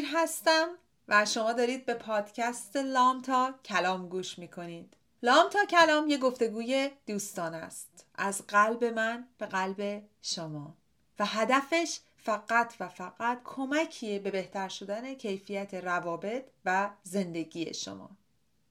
برقگیر هستم و شما دارید به پادکست لام تا کلام گوش می‌کنید. لام تا کلام یه گفتگوی دوستان است. از قلب من به قلب شما. و هدفش فقط و فقط کمکیه به بهتر شدن کیفیت روابط و زندگی شما.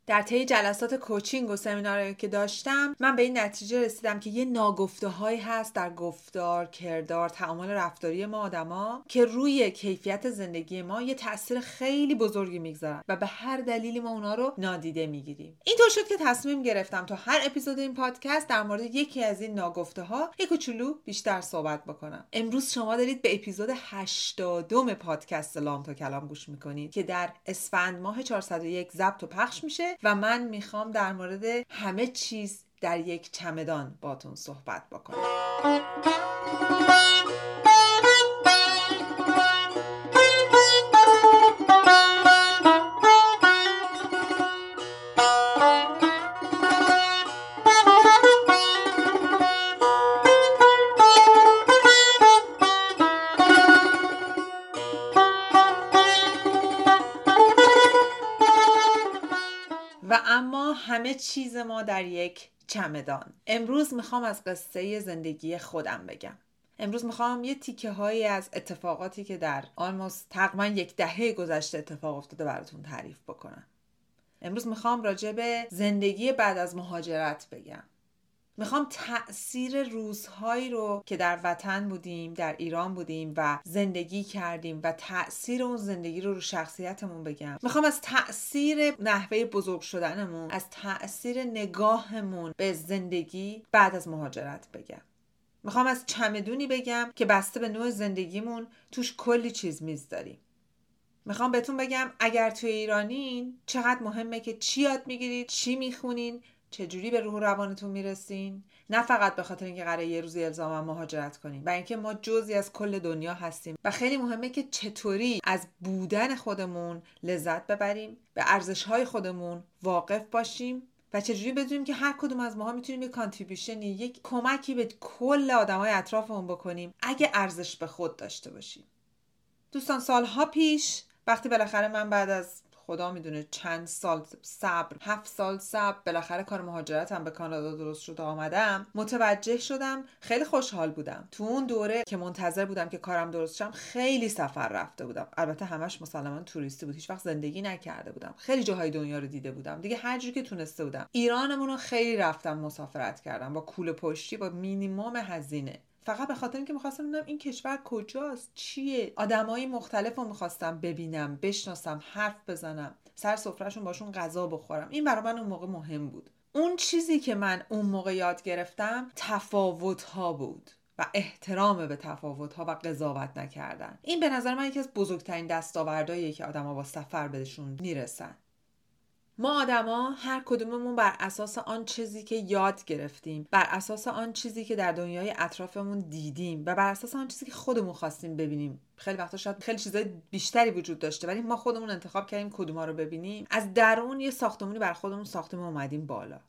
در طی جلسات کوچینگ و سمینارهایی که داشتم من به این نتیجه رسیدم که یه ناگفته هایی هست در گفتار کردار تعامل رفتاری ما آدما که روی کیفیت زندگی ما یه تاثیر خیلی بزرگی می‌گذارن و به هر دلیلی ما اونا رو نادیده می‌گیریم. اینطور شد که تصمیم گرفتم تا هر اپیزود این پادکست در مورد یکی از این ناگفته ها یه کوچولو بیشتر صحبت بکنم. امروز شما دارید به اپیزود 80 پادکست لام تا کلام گوش می‌کنید که در اسفند ماه 401 ضبط و پخش میشه و من می‌خوام در مورد همه چیز در یک چمدان باتون صحبت بکنم. چیز ما در یک چمدان. امروز می‌خوام از قصه زندگی خودم بگم. امروز می‌خوام یه تیکه هایی از اتفاقاتی که در آلموست تقریبا یک دهه گذشته اتفاق افتاده براتون تعریف بکنم. امروز می‌خوام راجع به زندگی بعد از مهاجرت بگم. می‌خوام تاثیر روزهایی رو که در وطن بودیم در ایران بودیم و زندگی کردیم و تاثیر اون زندگی رو رو شخصیتمون بگم. می‌خوام از تاثیر نحوه بزرگ شدنمون از تاثیر نگاهمون به زندگی بعد از مهاجرت بگم. می‌خوام از چمدونی بگم که بسته به نوع زندگیمون توش کلی چیز می‌ذاریم می‌خوام بهتون بگم اگر توی ایرانین چقدر مهمه که چی یاد می‌گیرید چی می‌خونین چجوری به روح و روانتون می‌رسین؟ نه فقط به خاطر اینکه قراره یه روزی الزاما مهاجرت کنیم و اینکه ما جزی از کل دنیا هستیم. و خیلی مهمه که چطوری از بودن خودمون لذت ببریم به ارزش های خودمون واقف باشیم و چجوری بدونیم که هر کدوم از ماها می‌تونیم یک کانتریبیوشنی یک کمکی به کل آدمای اطرافمون بکنیم اگه ارزش به خود داشته باشیم. دوستان سالها پیش وقتی بالاخره من بعد از خدا می‌دونه چند سال صبر هفت سال صبر بالاخره کار مهاجرتم به کانادا درست شد آمدم. متوجه شدم خیلی خوشحال بودم. تو اون دوره که منتظر بودم که کارم درست شم خیلی سفر رفته بودم. البته همش مسلما توریستی بود هیچ وقت زندگی نکرده بودم. خیلی جاهای دنیا رو دیده بودم. دیگه هر جوری که تونسته بودم. ایرانمون رو خیلی رفتم مسافرت کردم. با کوله پشتی با مینیمم هزینه. فقط به خاطر اینکه می‌خواستم ببینم این کشور کجاست چیه؟ آدمایی مختلف رو می‌خواستم ببینم بشناسم حرف بزنم سر سفرهشون باشون غذا بخورم. این برای من اون موقع مهم بود. اون چیزی که من اون موقع یاد گرفتم تفاوت ها بود و احترام به تفاوت ها و قضاوت نکردن. این به نظر من یکی از بزرگترین دستاوردهاییه که آدما با سفر بهشون می‌رسن. ما آدما هر کدوممون بر اساس آن چیزی که یاد گرفتیم بر اساس آن چیزی که در دنیای اطرافمون دیدیم و بر اساس آن چیزی که خودمون خواستیم ببینیم. خیلی وقتا شاید خیلی چیزای بیشتری وجود داشته ولی ما خودمون انتخاب کردیم کدوما رو ببینیم. از درون یه ساختمونی بر خودمون ساختیم اومدیم بالا.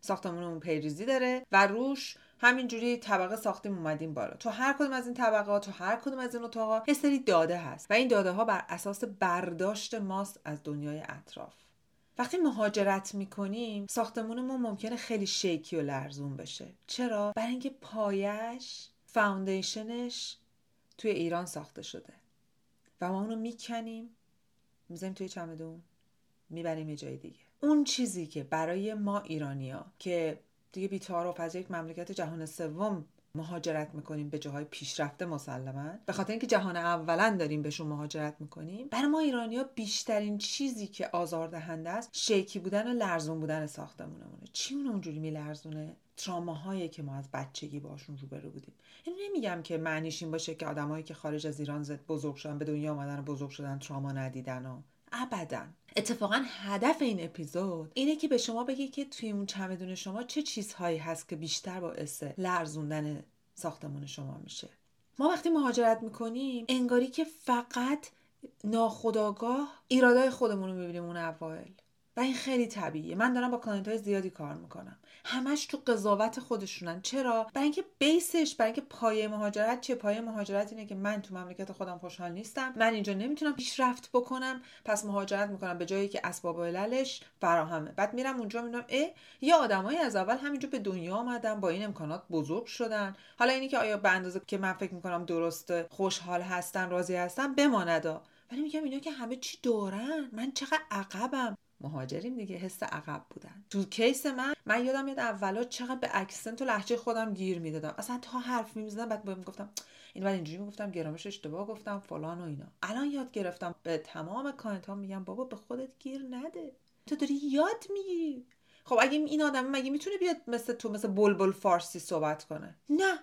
ساختمونمون پیریزی داره و روش همینجوری طبقه ساختیم اومدیم بالا. تو هر کدوم از این طبقه تو هر کدوم از این اتاقا یه سری داده هست و این داده ها بر اساس برداشت ماست از دنیای اطراف. وقتی مهاجرت می‌کنیم ساختمونمون ممکنه خیلی شیکی و لرزون بشه. چرا؟ برای اینکه پایش فاوندیشنش توی ایران ساخته شده. و ما اونو می‌کنیم می‌ذاریم توی چمدون می‌بریم یه جای دیگه. اون چیزی که برای ما ایرانیا که دیگه بیتعارف از یک مملکت جهان سوم مهاجرت می‌کنیم به جاهای پیشرفته مسلما. به خاطر اینکه جهان اولا داریم بهشون مهاجرت می‌کنیم. برای ما ایرانیا بیشترین چیزی که آزاردهنده است شیکی بودن و لرزون بودن ساختمونمونه. چی اون اونجوری میلرزونه؟ تراماهایی که ما از بچگی باشون روبرو بودیم. اینو نمیگم که معنیش این باشه که آدمایی که خارج از ایران زد بزرگ شدن به دنیا آمدن و بزرگ شدن تراما ندیدن و ابدا. اتفاقا هدف این اپیزود اینه که به شما بگه که توی اون چمدون شما چه چیزهایی هست که بیشتر باعث لرزوندن ساختمون شما میشه. ما وقتی مهاجرت می‌کنیم انگاری که فقط ناخودآگاه ایرادای خودمون رو می‌بینیم اون اوایل. و این خیلی طبیعیه. من دارم با client های زیادی کار می‌کنم. همش تو قضاوت خودشونن. چرا؟ برای اینکه بیسش برای اینکه پایه مهاجرت چه پایه مهاجرت اینه که من تو مملکت خودم خوشحال نیستم. من اینجا نمی‌تونم پیشرفت بکنم. پس مهاجرت می‌کنم به جایی که اسباب عللش فراهمه. بعد میرم اونجا می‌بینم اه یه آدمایی از اول همینجا به دنیا آمدن با این امکانات بزرگ شدن. حالا اینی که آیا به اندازه که من فکر می‌کنم درست خوشحال هستن راضی هستن بماندا ولی میگم اینا که همه چی دارن. من چقدر عقبم. مهاجرین دیگه حس عقب بودن. تو case من من یادم میاد اولا چقدر به accent و لهجه خودم گیر می‌دادم. اصلا تا حرف می‌زدم بعد بهم گفتم این بعد اینجوری می‌گفتم گرامرش اشتباه گفتم فلان و اینا. الان یاد گرفتم به تمام client ها میگم بابا به خودت گیر نده. تو داری یاد می‌گیری. خب اگه این آدم مگه می‌تونه بیاد مثل تو مثل بلبل فارسی صحبت کنه؟ نه.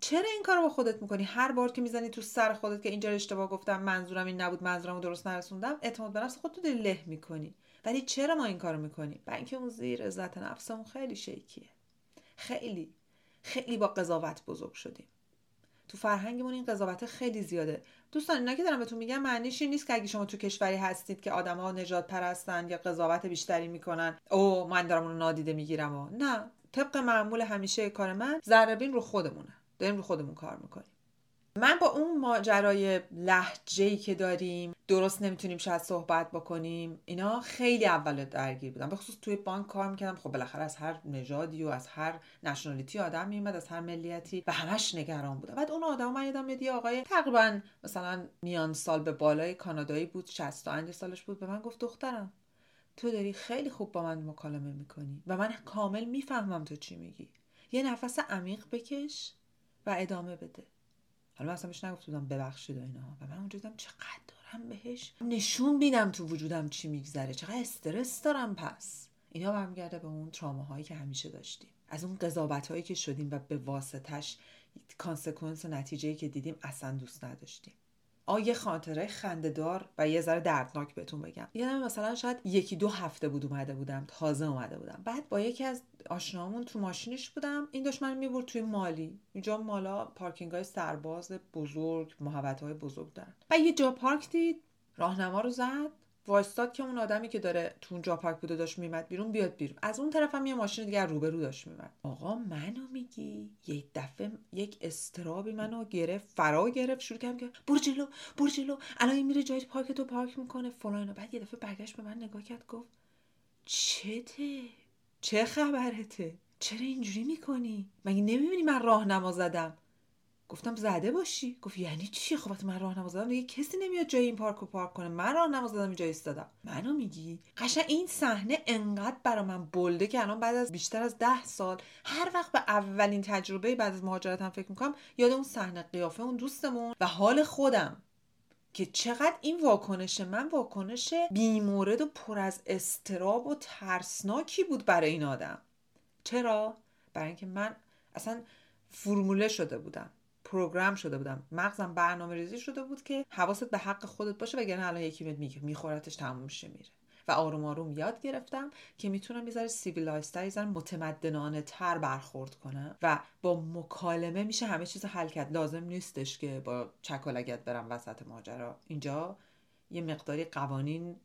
چرا این کارو با خودت می‌کنی؟ هر بار که می‌زنی تو سر خودت که اینجا اشتباه گفتم منظورم این نبود منظورمو درست نرسوندم اعتماد به نفس خودتو داری له می‌کنی. ولی چرا ما این کارو می‌کنیم؟ برای اینکه اون زیر عزت نفسمون خیلی شیکیه. خیلی. خیلی با قضاوت بزرگ شدیم. تو فرهنگمون این قضاوت خیلی زیاده. دوستان اینا که دارم بهتون میگم معنیش این نیست که اگه شما تو کشوری هستید که آدما نجات پرستن یا قضاوت بیشتری می‌کنن او من دارم اونو نادیده می‌گیرم و نه. طبق معمول همیشه کار من ذره رو خودمونه. داریم رو خودمون کار می‌کنیم. من با اون ماجرای لحجه که داریم درست نمی‌تونیم شاید صحبت بکنیم اینا خیلی اول درگیر بودم. به خصوص توی بانک کار می‌کردم. خب بالاخره از هر نژادی و از هر نشنالیتی آدم میومد از هر ملیتی و همش نگران بودم. بعد اون آدم من یادم میاد آقای تقریبا مثلا میان سال به بالای کانادایی بود 65 سالش بود به من گفت دخترم تو داری خیلی خوب با من مکالمه می‌کنی و من کامل می‌فهمم تو چی میگی. یه نفس عمیق بکش و ادامه بده. حالا من اصلا بهش نگفت بودم ببخشید و اینا. و من اونجا دیدم چقدر دارم بهش نشون میدم تو وجودم چی میگذره چقدر استرس دارم پس. اینا برمیگرده به اون تراماهایی که همیشه داشتیم. از اون قضاوت هایی که شدیم و به واسطش consequence و نتیجه که دیدیم اصلا دوست نداشتیم. یه خاطره خنده‌دار و یه ذره دردناک بهتون بگم. یادم مثلا شاید یکی دو هفته بود اومده بودم تازه اومده بودم. بعد با یکی از آشنامون تو ماشینش بودم. این داشت من می‌برد توی mall ی. اینجا mall ا پارکینگ های سرباز بزرگ محوطه های بزرگ دارن. و یه جا پارک دید راهنما رو زد. وایستاد که اون آدمی که داره تو اون جا پارک بوده داشت میمد بیرون بیاد بیرون. از اون طرف هم یه ماشین دیگه روبرو داشت میمد. آقا منو میگی؟ یک دفعه یک اضطرابی منو گرفت فرا گرفت. شروع کردم که برو جلو برو جلو. الان میره جای پارک تو پارک می‌کنه. فلان بعد یه دفعه برگشت به من نگاه کرد گفت چته؟ چه خبرته؟ چرا اینجوری می‌کنی؟ مگه نمی‌بینی من راهنما زدم؟ گفتم زده باشی. گفت یعنی چی؟ خب من راهنما زدم دیگه کسی نمیاد جای این پارک رو پارک کنه. من راهنما زدم اینجا ایستادم. منو میگی؟ قشنگ این صحنه انقدر برا من بلده که الان بعد از بیشتر از ده سال هر وقت به اولین تجربه بعد از مهاجرتم فکر می‌کنم یاد اون صحنه قیافه اون دوستمون و حال خودم که چقدر این واکنش من واکنش بی‌مورد و پر از اضطراب و ترسناکی بود برای این آدم. چرا؟ برای اینکه من اصلا فرموله شده بودم. program شده بودم. مغزم برنامه ریزی شده بود که حواست به حق خودت باشه وگرنه الان یکی میگه میخورتش تموم میشه میره. و آروم آروم یاد گرفتم که می‌تونم یه ذره civilized تر یه متمدنانه تر برخورد کنم و با مکالمه میشه همه چیز حل کرد. لازم نیستش که با چک و لگد برم وسط ماجرا. اینجا یه مقداری قوانین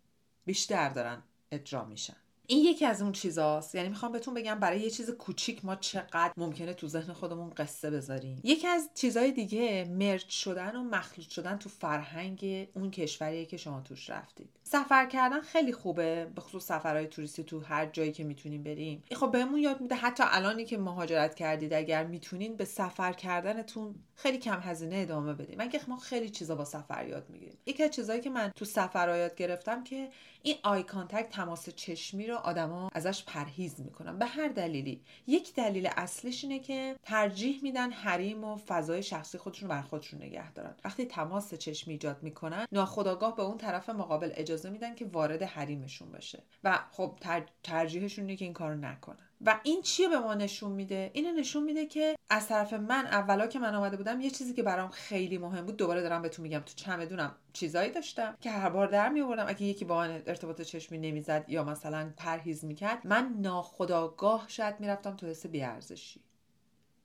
بیشتر دارن اجرا میشن. این یکی از اون چیزاست. یعنی می‌خوام بهتون بگم برای یه چیز کوچیک ما چقدر ممکنه تو ذهن خودمون قصه بذاریم. یکی از چیزهای دیگه مرج شدن و مخلوط شدن تو فرهنگ اون کشوریه که شما توش رفتید. سفر کردن خیلی خوبه به خصوص سفرهای توریستی تو هر جایی که می‌تونیم بریم. این خب بهمون یاد میده حتی الانی که مهاجرت کردید اگر می‌تونین به سفر کردنتون خیلی کم هزینه ادامه بدید من که ما خیلی چیزا با سفر یاد می‌گیریم. یکی از چیزهایی که من تو سفر یاد گرفتم که این eye contact تماس چشمی رو آدما ازش پرهیز می‌کنن. به هر دلیلی. یک دلیل اصلیش اینه که ترجیح میدن حریم و فضای شخصی خودشون بر خودشون نگه دارن. وقتی تماس چشمی ایجاد می‌کنن ناخودآگاه به اون طرف مقابل اجازه میدن که وارد حریمشون بشه. و خب ترجیحشون اینه که این کارو نکنن. و این چیه به ما نشون میده؟ اینو نشون میده که از طرف من اولا که من آمده بودم یه چیزی که برام خیلی مهم بود دوباره دارم بهتون میگم تو چمدونم چیزایی داشتم که هر بار در میآوردم. اگه یکی با من ارتباط چشمی نمی‌زد یا مثلا پرهیز می‌کرد من ناخودآگاه شاید می‌رفتم تو حس بی‌ارزشی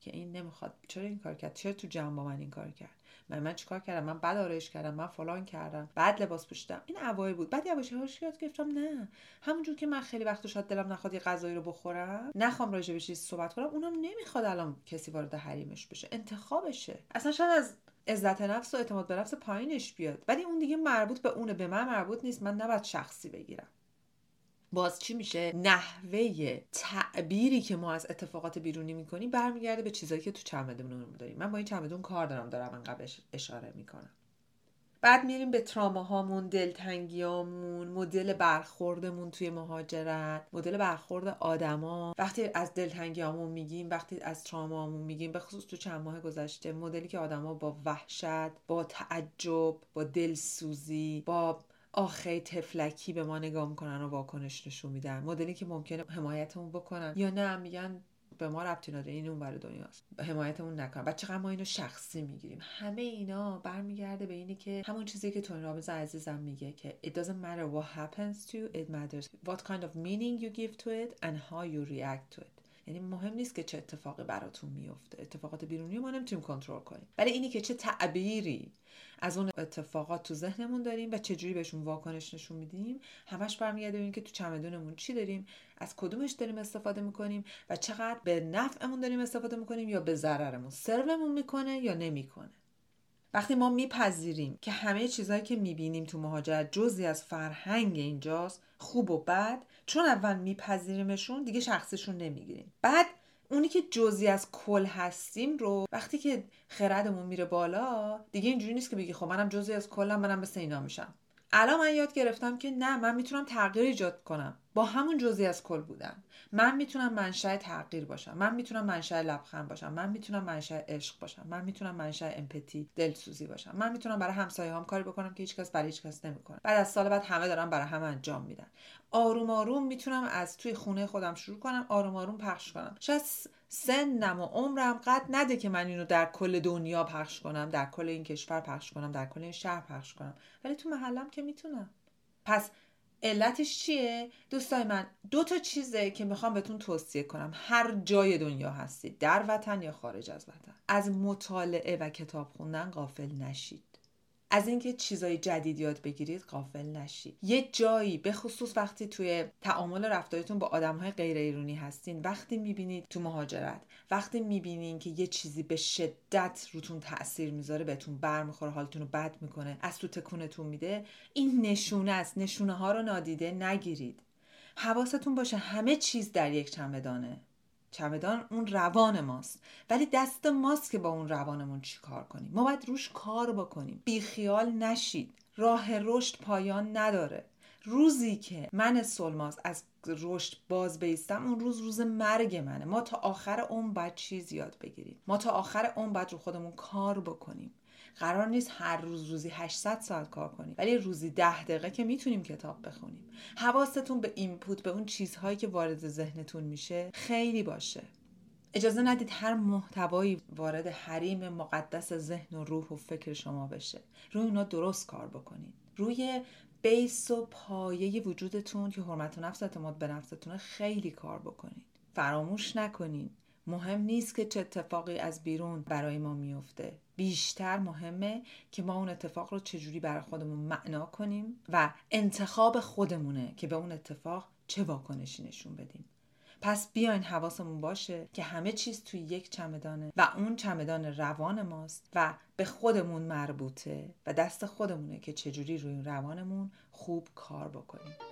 که این نمی‌خواد. چرا این کار کرد؟ چرا تو جمع با من این کار کرد؟ من من چیکار کردم؟ من بد آرایش کردم من فلان کردم بعد لباس پوشیدم. این اوایل بود. بعد یواش یواش یاد گرفتم نه. همونجور که من خیلی وقت شاید دلم نخواد یه غذایی رو بخورم نخوام راجع به صحبت کنم اونم نمی‌خواد الان کسی وارد حریمش بشه. انتخابشه. اصلا شاید از عزت نفس و اعتماد به نفس پایینش بیاد. ولی اون دیگه مربوط به اونه. به من مربوط نیست. من نباید شخصی بگیرم. باز چی میشه؟ نحوه تعبیری که ما از اتفاقات بیرونی می‌کنیم برمیگرده به چیزایی که تو چمدونمون داریم من با این چمدون کار دارم دارم انقدر اشاره می‌کنم. بعد میریم به تراماهامون دلتنگیامون مدل برخوردمون توی مهاجرت مدل برخورد آدما. وقتی از دلتنگیامون میگیم وقتی از تراماهامون میگیم به خصوص تو چند ماه گذشته مدلی که آدما با وحشت با تعجب با دلسوزی با آخه تفلکی به ما نگاه می‌کنن و واکنش نشون میدن. مدلی که ممکنه حمایتمون بکنن. یا نه میگن به ما ربطی نداره. این اون برای دنیاست. حمایتمون نکنن. بعد چقدر ما اینو شخصی می‌گیریم. همه اینا برمیگرده به اینی که همون چیزی که تونی رابز عزیزم میگه که it doesn't matter what happens to you it matters what kind of meaning you give to it and how you react to it. یعنی مهم نیست که چه اتفاقی براتون میفته. اتفاقات بیرونی ما نمی‌تونیم کنترل کنیم. ولی اینی که چه تعبیری از اون اتفاقات تو ذهنمون داریم و چجوری بهشون واکنش نشون میدیم همش برمیگرده به که تو چمدونمون چی داریم از کدومش داریم استفاده می‌کنیم و چقدر به نفعمون داریم استفاده می‌کنیم یا به ضررمون سرومون می‌کنه یا نمی‌کنه. وقتی ما میپذیریم که همه چیزهایی که می‌بینیم تو مهاجرت جزی از فرهنگ اینجاست خوب و بد چون اول میپذیریمشون دیگه شخصشون نمی‌گیریم. بعد اونی که جزی از کل هستیم رو وقتی که خردمون میره بالا دیگه اینجوری نیست که بگی خب منم جزی از کلم منم مثل اینا میشم. الان من یاد گرفتم که نه من می‌تونم تغییر ایجاد کنم. با همون جزی از کل بودم. من می‌تونم منشأ تغییر باشم. من می‌تونم منشأ لبخند باشم. من می‌تونم منشأ عشق باشم. من می‌تونم منشأ امپاتی دلسوزی باشم. من می‌تونم برای همسایه هم کاری بکنم که هیچکس برای هیچکس نمی‌کنه. بعد از سال بعد همه دارن برای همه انجام میدن. آروم آروم می‌تونم از توی خونه خودم شروع کنم. آروم آروم پخش کنم. شاید سنم و عمرم قد نده که من اینو در کل دنیا پخش کنم در کل این کشور پخش کنم در کل این شهر پخش کنم. ولی تو محلم که می‌تونم. پس علتش چیه؟ دوستای من دو تا چیزه که می‌خوام بهتون توصیه کنم. هر جای دنیا هستید در وطن یا خارج از وطن. از مطالعه و کتاب خوندن غافل نشید. از اینکه چیزای جدید یاد بگیرید غافل نشید. یه جایی به خصوص وقتی توی تعامل رفتارتون با آدمهای غیر ایرانی هستین وقتی می‌بینید تو مهاجرت وقتی می‌بینین که یه چیزی به شدت روتون تاثیر می‌ذاره بهتون برمیخوره حالتون رو بد می‌کنه از تو تکونتون میده این نشونه است. نشونه ها رو نادیده نگیرید. حواستون باشه همه چیز در یک چمدانه. چمدان اون روان ماست. ولی دست ماست که با اون روانمون چی کار کنیم؟ ما باید روش کار بکنیم. بیخیال نشید. راه رشد پایان نداره. روزی که من سلماز از رشد باز بیستم اون روز روز مرگ منه. ما تا آخر اون باید چیز یاد بگیریم. ما تا آخر اون باید رو خودمون کار بکنیم. قرار نیست هر روز روزی 800 ساعت کار کنیم ولی روزی 10 دقیقه که می‌تونیم کتاب بخونیم. حواستون به اینپوت به اون چیزهایی که وارد ذهنتون میشه خیلی باشه. اجازه ندید هر محتوایی وارد حریم مقدس ذهن و روح و فکر شما بشه. روی اونا درست کار بکنید. روی بیس و پایه وجودتون که حرمت و نفس اعتماد به نفستون خیلی کار بکنید. فراموش نکنید مهم نیست که چه اتفاقی از بیرون برای ما میفته. بیشتر مهمه که ما اون اتفاق رو چجوری برای خودمون معنا کنیم و انتخاب خودمونه که به اون اتفاق چه واکنشی نشون بدیم. پس بیاین حواسمون باشه که همه چیز توی یک چمدانه و اون چمدان روان ماست و به خودمون مربوطه و دست خودمونه که چجوری روی روانمون خوب کار بکنیم.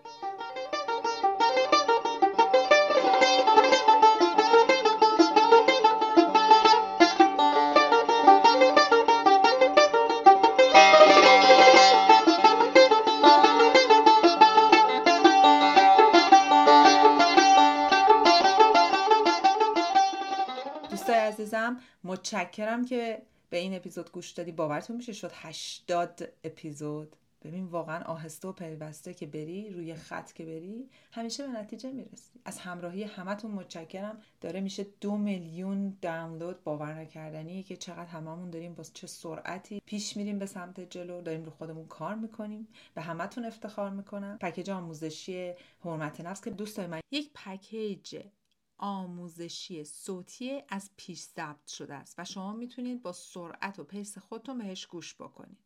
متشکرم که به این اپیزود گوش دادی. باورتون میشه شد 80 اپیزود؟ ببین واقعا آهسته و پیوسته که بری روی خط که بری همیشه به نتیجه می‌رسی. از همراهی همتون متشکرم. داره میشه دو میلیون دانلود باور نکردنی که چقدر هممون داریم با چه سرعتی پیش میریم به سمت جلو. داریم رو خودمون کار می‌کنیم. به همتون افتخار می‌کنم. پکیج آموزشی حرمت نفس که دوستای من یک پکیج آموزشی صوتی از پیش ثبت شده است و شما می‌تونید با سرعت و پیس خودتون بهش گوش بکنید.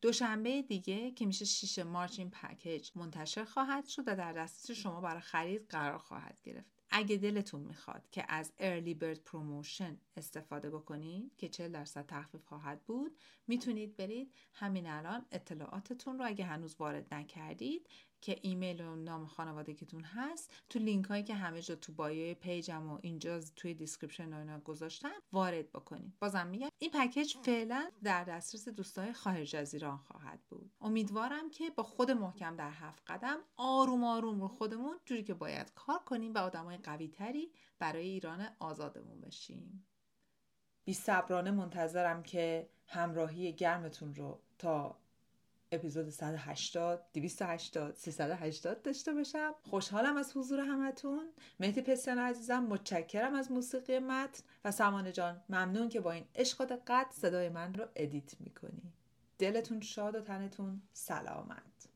دوشنبه دیگه که میشه 6 مارچ این پکیج منتشر خواهد شد و در دسترس شما برای خرید قرار خواهد گرفت. اگه دلتون می‌خواد که از Early Bird Promotion استفاده بکنید که 40 درصد تخفیف خواهد بود می‌تونید برید همین الان اطلاعاتتون رو اگه هنوز وارد نکردید که ایمیل و نام خانوادگیتون هست تو لینک هایی که همه جا تو bio page م و اینجا توی description اینا گذاشتم وارد بکنید. بازم میگم این پکیج فعلا در دسترس دوستای خارج از ایران خواهد بود. امیدوارم که با خود محکم در هفت قدم آروم آروم رو خودمون جوری که باید کار کنیم و آدمای قوی تری برای ایران آزادمون بشیم. بی صبرانه منتظرم که همراهی گرمتون رو تا اپیزود 180 280 380 داشته باشم. خوشحالم از حضور همتون. مهدی پسیان عزیزم متشکرم از موسیقی متن. و سمانه جان ممنون که با این عشق و دقت صدای من رو ادیت می‌کنی. دلتون شاد و تنتون سلامت.